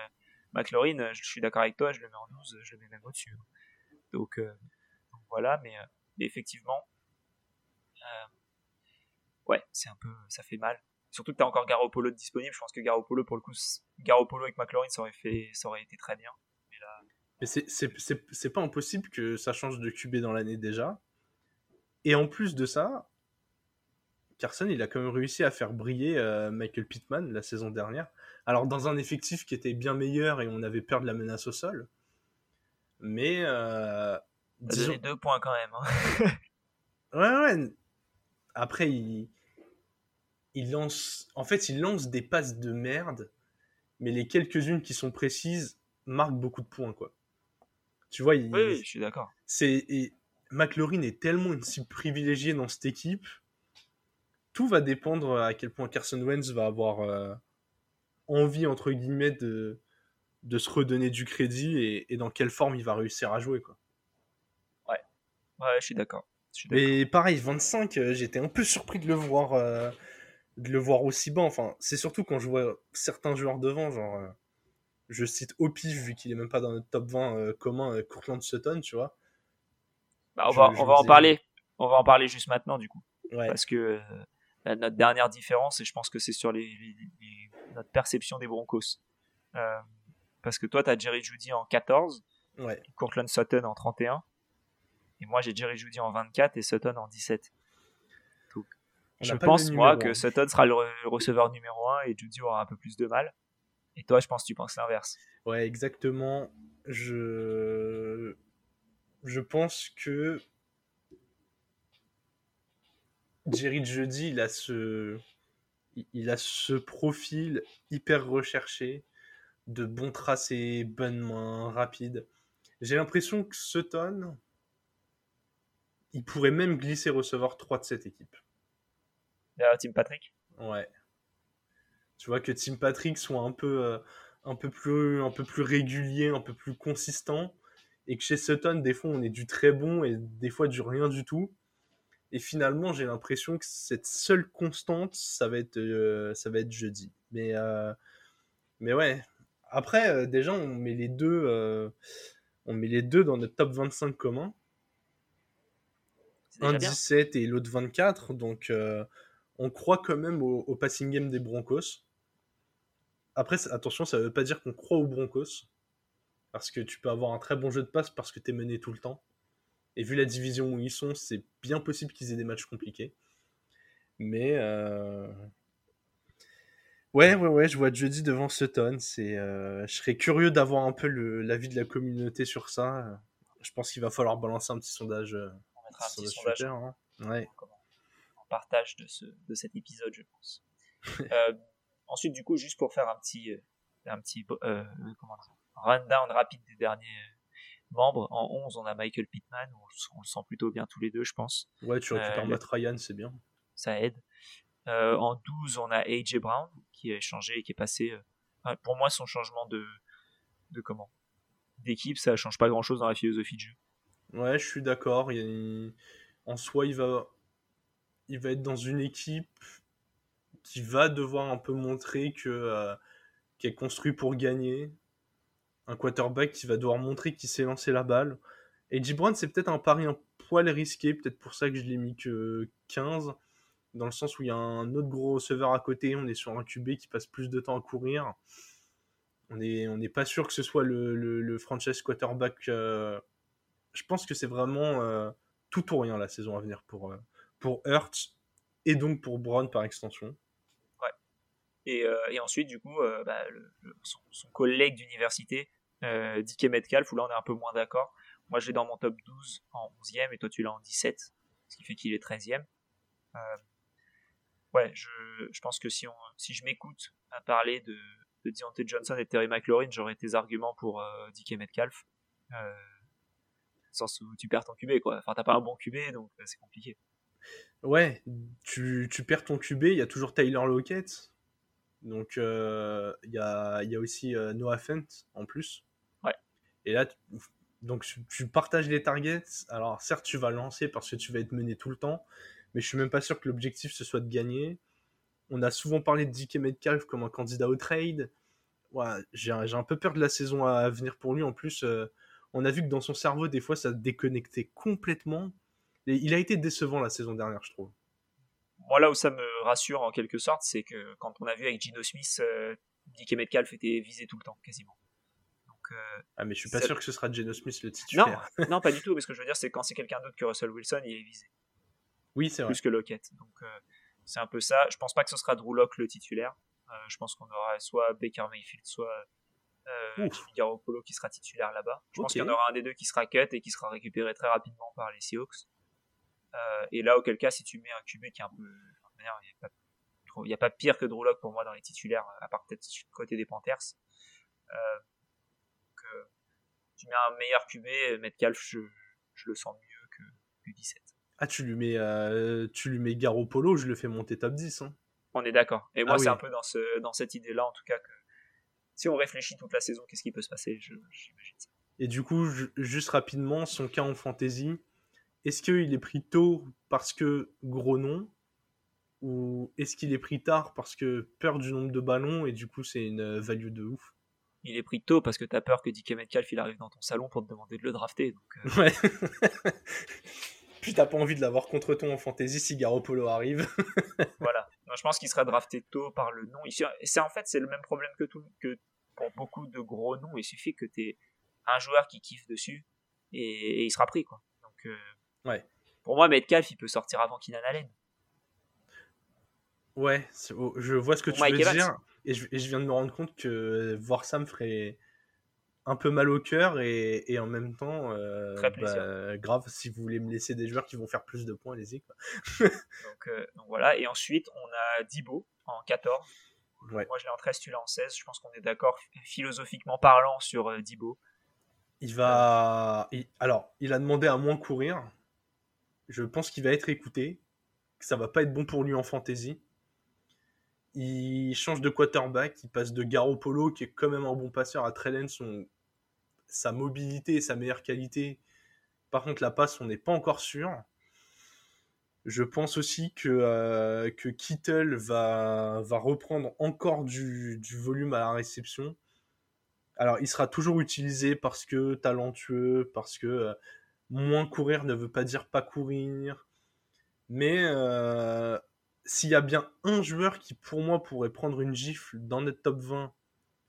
McLaurin, je suis d'accord avec toi, je le mets en 12, je le mets même au-dessus. Donc, donc, voilà, mais effectivement, euh, ouais, c'est un peu, ça fait mal. Surtout que tu as encore Garoppolo disponible. Je pense que Garoppolo, pour le coup, Garoppolo avec McLaurin, ça aurait, fait, ça aurait été très bien. Mais c'est pas impossible que ça change de QB dans l'année déjà. Et en plus de ça, Carson, il a quand même réussi à faire briller euh, Michael Pittman la saison dernière. Alors, dans un effectif qui était bien meilleur et on avait peur de la menace au sol. Mais euh, Disons... deux points quand même. Hein. ouais, ouais. Après, il... il lance. En fait, il lance des passes de merde, mais les quelques-unes qui sont précises marquent beaucoup de points, quoi. Tu vois, il... oui, je suis d'accord. C'est et McLaurin est tellement une cible privilégiée dans cette équipe. Tout va dépendre à quel point Carson Wentz va avoir euh, envie entre guillemets de de se redonner du crédit et, et, dans quelle forme il va réussir à jouer, quoi. Ouais, je suis d'accord. Mais pareil, 25, euh, j'étais un peu surpris de le voir, euh, de le voir aussi bas. Enfin, c'est surtout quand je vois certains joueurs devant, genre, je cite Opif vu qu'il est même pas dans notre top 20 commun, Courtland Sutton, tu vois. Bah, on va, on va en parler. On va en parler juste maintenant, du coup. Parce que notre dernière différence, et je pense que c'est sur les, notre perception des Broncos. parce que toi, tu as Jerry Judy en 14, ouais. Courtland Sutton en 31. Et moi, j'ai Jerry Judy en 24 et Sutton en 17. je pense, moi, que Sutton sera le receveur numéro 1 et Judy aura un peu plus de mal. Et toi, je pense que tu penses l'inverse. Ouais, exactement. Je. Je pense que. Jerry Judy, il a ce. Il a ce profil hyper recherché, de bons tracés, bonnes mains, rapide. J'ai l'impression que Sutton, il pourrait même glisser receveur 3 de cette équipe. Derrière Tim Patrick Ouais. Tu vois que Tim Patrick soit un peu, euh, un, peu plus, un peu plus régulier, un peu plus consistant. Et que chez Sutton, des fois, on est du très bon et des fois du rien du tout. Et finalement, j'ai l'impression que cette seule constante, ça va être, euh, ça va être jeudi. Mais, euh, mais ouais. Après, déjà, on met les deux, on met les deux dans notre top 25 commun un 17 et l'autre 24. Donc, euh, on croit quand même au, passing game des Broncos. Après, attention, ça veut pas dire qu'on croit aux Broncos. Parce que tu peux avoir un très bon jeu de passe parce que tu es mené tout le temps. Et vu la division où ils sont, c'est bien possible qu'ils aient des matchs compliqués. Mais. Euh, ouais, ouais, ouais, je vois jeudi devant Sutton. C'est, euh, je serais curieux d'avoir un peu l'avis de la communauté sur ça. Je pense qu'il va falloir balancer un petit sondage un petit sondage hein. ouais. en partage de, ce, de cet épisode, je pense. euh, ensuite, du coup, juste pour faire un petit, euh, un petit euh, comment rundown rapide des derniers membres, en 11, on a Michael Pittman, on, le sent plutôt bien tous les deux, je pense. Ouais, tu récupères euh, Matt Ryan, c'est bien. Ça aide. Euh, en 12, on a AJ Brown qui a changé et qui est passé. pour moi, son changement de, de comment d'équipe, ça change pas grand chose dans la philosophie de jeu. Ouais, je suis d'accord. En soi, il va... il va être dans une équipe qui va devoir un peu montrer que euh, qui est construit pour gagner. Un quarterback qui va devoir montrer qu'il sait lancer la balle. Et J. Brown, c'est peut-être un pari un poil risqué, peut-être pour ça que je l'ai mis que 15, dans le sens où il y a un autre gros receveur à côté, on est sur un QB qui passe plus de temps à courir. On n'est pas sûr que ce soit le, le, franchise quarterback euh, je pense que c'est vraiment euh, tout ou rien la saison à venir pour, euh, pour Hurts et donc pour Brown par extension. Ouais. Et, euh, ensuite, du coup, bah, son, collègue d'université, Dick Metcalf, où là on est un peu moins d'accord. Moi je l'ai dans mon top 12 en 11e et toi tu l'as en 17, ce qui fait qu'il est 13e. ouais, je, pense que si, je m'écoute à parler de, de Deontay Johnson et Terry McLaurin, j'aurais tes arguments pour euh, DK Metcalf. Euh, sens où tu perds ton QB, quoi. Enfin, t'as pas un bon QB, donc euh, c'est compliqué. Ouais, tu, tu, perds ton QB, il y a toujours Tyler Lockett. Donc, il y, a, y, a, aussi Noah Fent en plus. Ouais. Et là, donc tu, partages les targets. Alors, certes, tu vas lancer parce que tu vas être mené tout le temps, mais je suis même pas sûr que l'objectif ce soit de gagner. On a souvent parlé de DK Metcalf comme un candidat au trade. Ouais, j'ai un peu peur de la saison à venir pour lui. En plus, euh, on a vu que dans son cerveau, des fois, ça déconnectait complètement. Et il a été décevant la saison dernière, je trouve. Moi, là où ça me rassure en quelque sorte, c'est que quand on a vu avec Gino Smith, euh, DK Metcalf était visé tout le temps, quasiment. Euh, ah, mais je suis pas sûr que ce sera Geno Smith le titulaire. Non, non, pas du tout. Mais ce que je veux dire, c'est quand c'est quelqu'un d'autre que Russell Wilson, il est visé. Oui, c'est vrai. Plus que Lockett. Donc, euh, c'est un peu ça. Je pense pas que ce sera Drew Locke le titulaire. Euh, je pense qu'on aura soit Baker Mayfield, soit euh, Garoppolo qui sera titulaire là-bas. Je pense qu'il y en aura un des deux qui sera cut et qui sera récupéré très rapidement par les Seahawks. Et là, auquel cas, si tu mets un QB qui est un peu. Il n'y a, pas pire que Drew Locke pour moi dans les titulaires, à part peut-être côté des Panthers. Euh, tu mets un meilleur QB, Metcalf, je, je le sens mieux que, que 17. Ah, tu lui mets, euh, tu lui mets Polo, je le fais monter top 10. Hein. On est d'accord. Et moi, ah c'est un peu dans, ce, dans cette idée-là, en tout cas, que si on réfléchit toute la saison, qu'est-ce qui peut se passer? J'imagine ça. Et du coup, juste rapidement, son cas en fantasy, est-ce qu'il est pris tôt parce que gros nom Ou est-ce qu'il est pris tard parce que peur du nombre de ballons et du coup c'est une value de ouf? Il est pris tôt parce que tu as peur que DK Metcalf il arrive dans ton salon pour te demander de le drafter. Donc, euh. Ouais. Puis t'as pas envie de l'avoir contre ton en fantasy si Garoppolo arrive. voilà. je pense qu'il sera drafté tôt par le nom. C'est en fait c'est le même problème que tout que pour beaucoup de gros noms. Il suffit que tu aies un joueur qui kiffe dessus et, il sera pris quoi. Donc euh, ouais. Pour moi Metcalf il peut sortir avant Keenan Allen. Ouais, je vois ce que tu veux dire. Et je, viens de me rendre compte que voir ça me ferait un peu mal au cœur et, en même temps, euh, bah, grave, si vous voulez me laisser des joueurs qui vont faire plus de points, allez-y. donc, euh, donc, voilà, et ensuite on a Dibo en 14. Moi je l'ai en 13, tu l'as en 16. Je pense qu'on est d'accord philosophiquement parlant sur euh, Dibo. Il va. Alors, il a demandé à moins courir. Je pense qu'il va être écouté. Que ça va pas être bon pour lui en fantasy il change de quarterback, il passe de Garoppolo, qui est quand même un bon passeur, à Trellen, son, sa mobilité sa meilleure qualité. Par contre, la passe, on n'est pas encore sûr. Je pense aussi que, euh, Kittle va, va reprendre encore du, du, volume à la réception. Alors, il sera toujours utilisé parce que talentueux, parce que euh, moins courir ne veut pas dire pas courir. Mais euh, s'il y a bien un joueur qui, pour moi, pourrait prendre une gifle dans notre top 20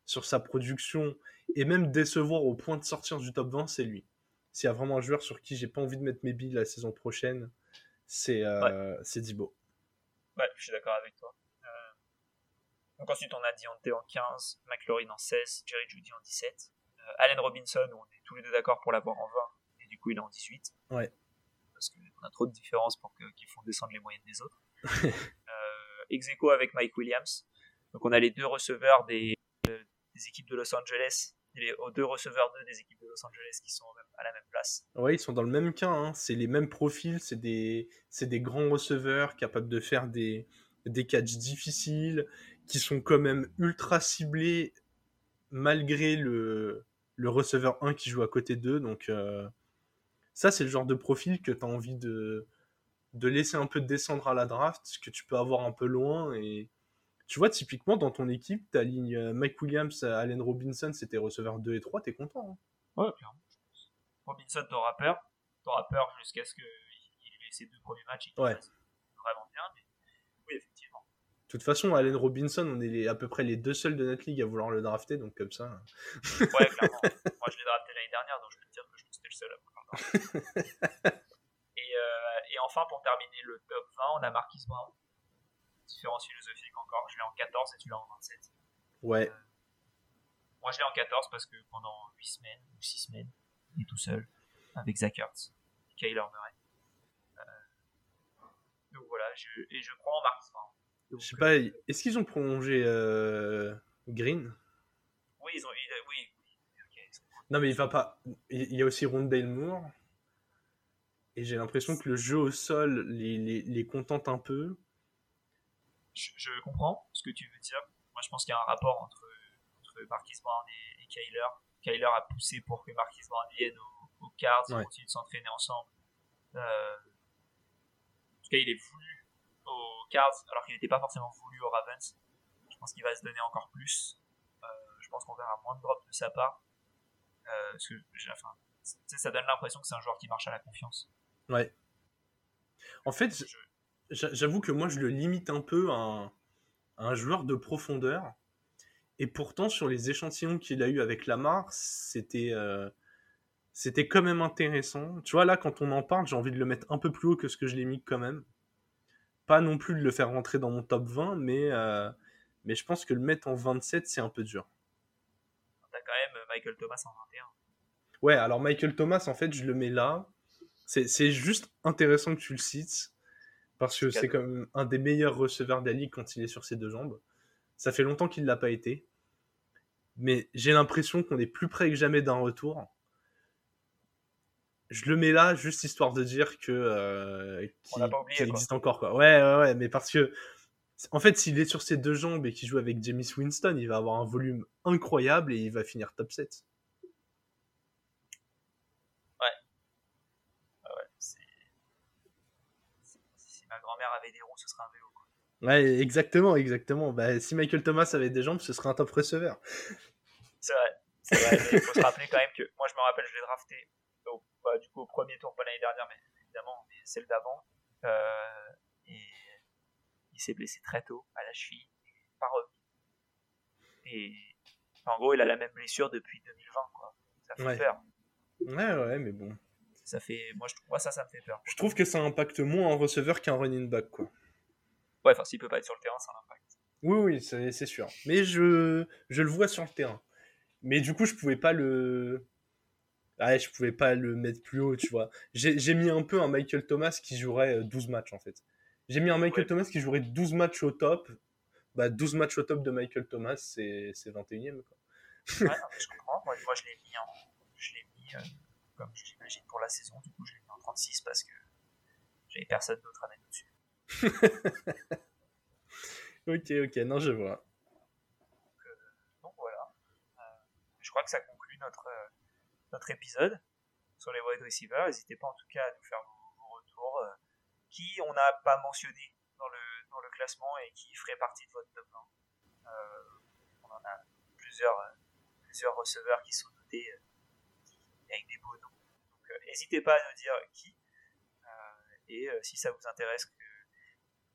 sur sa production et même décevoir au point de sortir du top 20, c'est lui. S'il y a vraiment un joueur sur qui j'ai pas envie de mettre mes billes la saison prochaine, c'est euh, Dibo. Ouais, je suis d'accord avec toi. Euh, donc ensuite, on a Dionte en 15, McLaurin en 16, Jerry Judy en 17, euh, Allen Robinson, on est tous les deux d'accord pour l'avoir en 20, et du coup, il est en 18. Ouais. Parce qu'on a trop de différences pour qu'ils font descendre les moyennes des autres. euh, ex avec Mike Williams. Donc on a les deux receveurs des, des équipes de Los Angeles, les deux receveurs des équipes de Los Angeles qui sont à la même place. Oui, ils sont dans le même cas. Hein. C'est les mêmes profils, c'est des, des grands receveurs capables de faire des, des catchs difficiles, qui sont quand même ultra ciblés malgré le, le receveur 1 qui joue à côté d'eux. Donc euh, ça, c'est le genre de profil que tu as envie de, de laisser un peu descendre à la draft, que tu peux avoir un peu loin. Et tu vois, typiquement, dans ton équipe, ta ligne euh, Mike Williams, Allen Robinson, c'était receveur 2 et 3, t'es content. Hein ouais, clairement. Robinson, t'auras peur. T'auras peur jusqu'à ce qu'il ait ses deux premiers matchs. Il ouais. vraiment bien, mais oui, effectivement. De toute façon, Allen Robinson, on est à peu près les deux seuls de notre ligue à vouloir le drafter, donc comme ça. ouais, clairement. Moi, je l'ai drafté l'année dernière, donc je peux te dire que je suis le seul à vouloir et enfin, pour terminer le top 20, on a Marquis Brown. Différence philosophique encore. Je l'ai en 14 et tu l'as en 27. Ouais. Euh, moi, je l'ai en 14 parce que pendant 8 semaines ou 6 semaines, il est tout seul avec Zach Ertz, Kyler Murray. Euh, donc voilà, je, et je crois en Marquis Brown. je sais pas, est-ce qu'ils ont prolongé euh, Green? Oui, ils ont. oui. Non, mais il va pas. Il y a aussi Rondale Moore. Et j'ai l'impression que le jeu au sol les, les, les contente un peu. Je, comprends ce que tu veux dire. Moi, je pense qu'il y a un rapport entre, entre Marquis Brown et, et Kyler. Kyler a poussé pour que Marquis Brown vienne au, au Cards, ils continuent de s'entraîner ensemble. Euh, en tout cas, il est voulu au Cards, alors qu'il n'était pas forcément voulu au Ravens. Je pense qu'il va se donner encore plus. Euh, je pense qu'on verra moins de drops de sa part. Euh, parce que, ça donne l'impression que c'est un joueur qui marche à la confiance. Ouais. En fait, j'avoue que moi, je le limite un peu à un, joueur de profondeur. Et pourtant, sur les échantillons qu'il a eu avec Lamar, c'était euh, c'était quand même intéressant. Tu vois, là, quand on en parle, j'ai envie de le mettre un peu plus haut que ce que je l'ai mis quand même. Pas non plus de le faire rentrer dans mon top 20, mais, euh, mais je pense que le mettre en 27, c'est un peu dur. Michael Thomas en 21. Ouais, alors Michael Thomas, en fait, je le mets là. C'est juste intéressant que tu le cites parce que c'est comme un des meilleurs receveurs de la ligue quand il est sur ses deux jambes. Ça fait longtemps qu'il ne l'a pas été. Mais j'ai l'impression qu'on est plus près que jamais d'un retour. Je le mets là juste histoire de dire que euh, qu'il existe encore quoi. Ouais, ouais, ouais, mais parce que en fait, s'il est sur ses deux jambes et qu'il joue avec James Winston, il va avoir un volume incroyable et il va finir top 7. avait des roues, ce serait un vélo. Ouais, exactement, exactement. Bah, si Michael Thomas avait des jambes, ce serait un top receveur. C'est vrai, c'est vrai. il faut se rappeler quand même que moi, je me rappelle, je l'ai drafté au, bah, du coup, au premier tour, pas l'année dernière, mais évidemment, mais celle d'avant. Euh, il s'est blessé très tôt à la cheville, pas revenu. Et en gros, il a la même blessure depuis 2020, quoi. Ça fait peur. Ouais, ouais, mais bon. Ça fait moi je trouve ça ça me fait peur. Je trouve que ça impacte moins un receveur qu'un running back quoi. Ouais enfin s'il peut pas être sur le terrain ça impacte oui oui c'est sûr. Mais je je le vois sur le terrain. Mais du coup je pouvais pas le ouais, je pouvais pas le mettre plus haut tu vois. J'ai mis un peu un Michael Thomas qui jouerait 12 euh, matchs en fait j'ai mis un Michael Thomas qui jouerait 12 matchs au top bah 12 matchs au top de Michael Thomas c'est 21ème quoi ouais, je comprends moi, je l'ai mis en je l'ai mis euh, comme j'imagine pour la saison. Du coup, je l'ai mis en 36 parce que j'avais personne d'autre à mettre dessus. ok, ok, non, je vois. Donc, euh, voilà. Euh, je crois que ça conclut notre, notre épisode sur les wide receivers. N'hésitez pas en tout cas à nous faire vos, retours. Qui on n'a pas mentionné dans le, dans le classement et qui ferait partie de votre top 1. on en a plusieurs, plusieurs receveurs qui sont notés avec des beaux noms. Donc euh, n'hésitez pas à nous dire qui. Euh, et euh, si ça vous intéresse que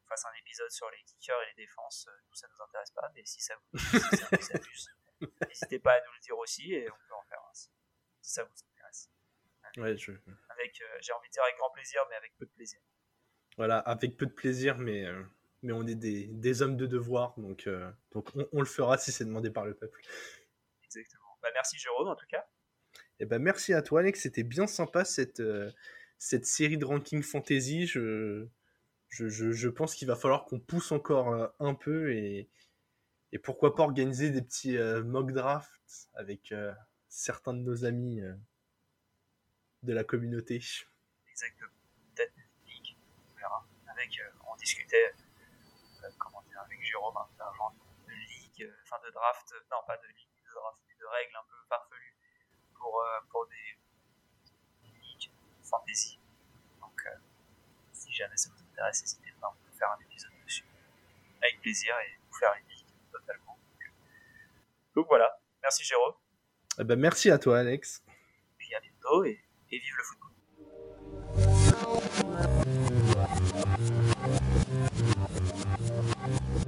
fasse un épisode sur les kickers et les défenses, nous ça nous intéresse pas, mais si ça vous, amuse, n'hésitez pas à nous le dire aussi et on peut en faire un si ça vous intéresse. Ouais, je... Avec, j'ai envie de dire avec grand plaisir, mais avec peu de plaisir. Voilà, avec peu de plaisir, mais, mais on est des, des, hommes de devoir, donc, donc on, on, le fera si c'est demandé par le peuple. Exactement. Bah, merci Jérôme en tout cas. Eh ben, merci à toi, Alex. C'était bien sympa cette, euh, cette série de ranking fantasy. Je, je, je, pense qu'il va falloir qu'on pousse encore euh, un peu et, et pourquoi pas organiser des petits euh, mock drafts avec certains de nos amis de la communauté. Exactement. Euh, on discutait, euh, avec Jérôme, un, de ligue, euh, enfin de draft, non pas de ligue, de draft, mais de règles un peu farfelues pour, pour des ligues fantasy. Donc, si jamais ça vous intéresse, n'hésitez pas, on peut faire un épisode dessus. Avec plaisir et vous faire une ligue totalement. Donc, voilà, merci Jérôme. Eh ben, merci à toi Alex. Et à bientôt et vive le football. Thank you.